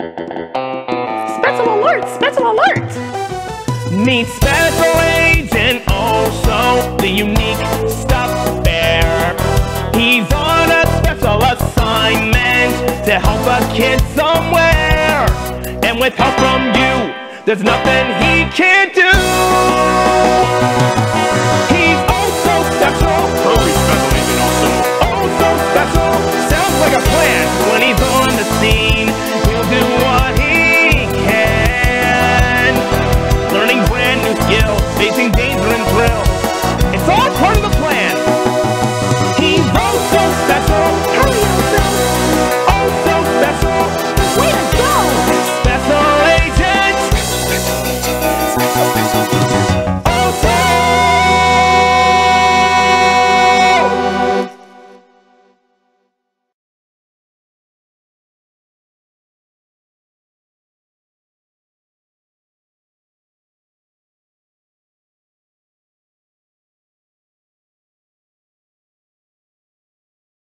Special alert! Special alert! Meet Special Agent Oso the unique stuff bear. He's on a special assignment to help a kid somewhere. And with help from you, there's nothing he can't do. He's oh so special. Hurry, Special Agent Oso. Oh so special. Sounds like a plan when he's on the scene.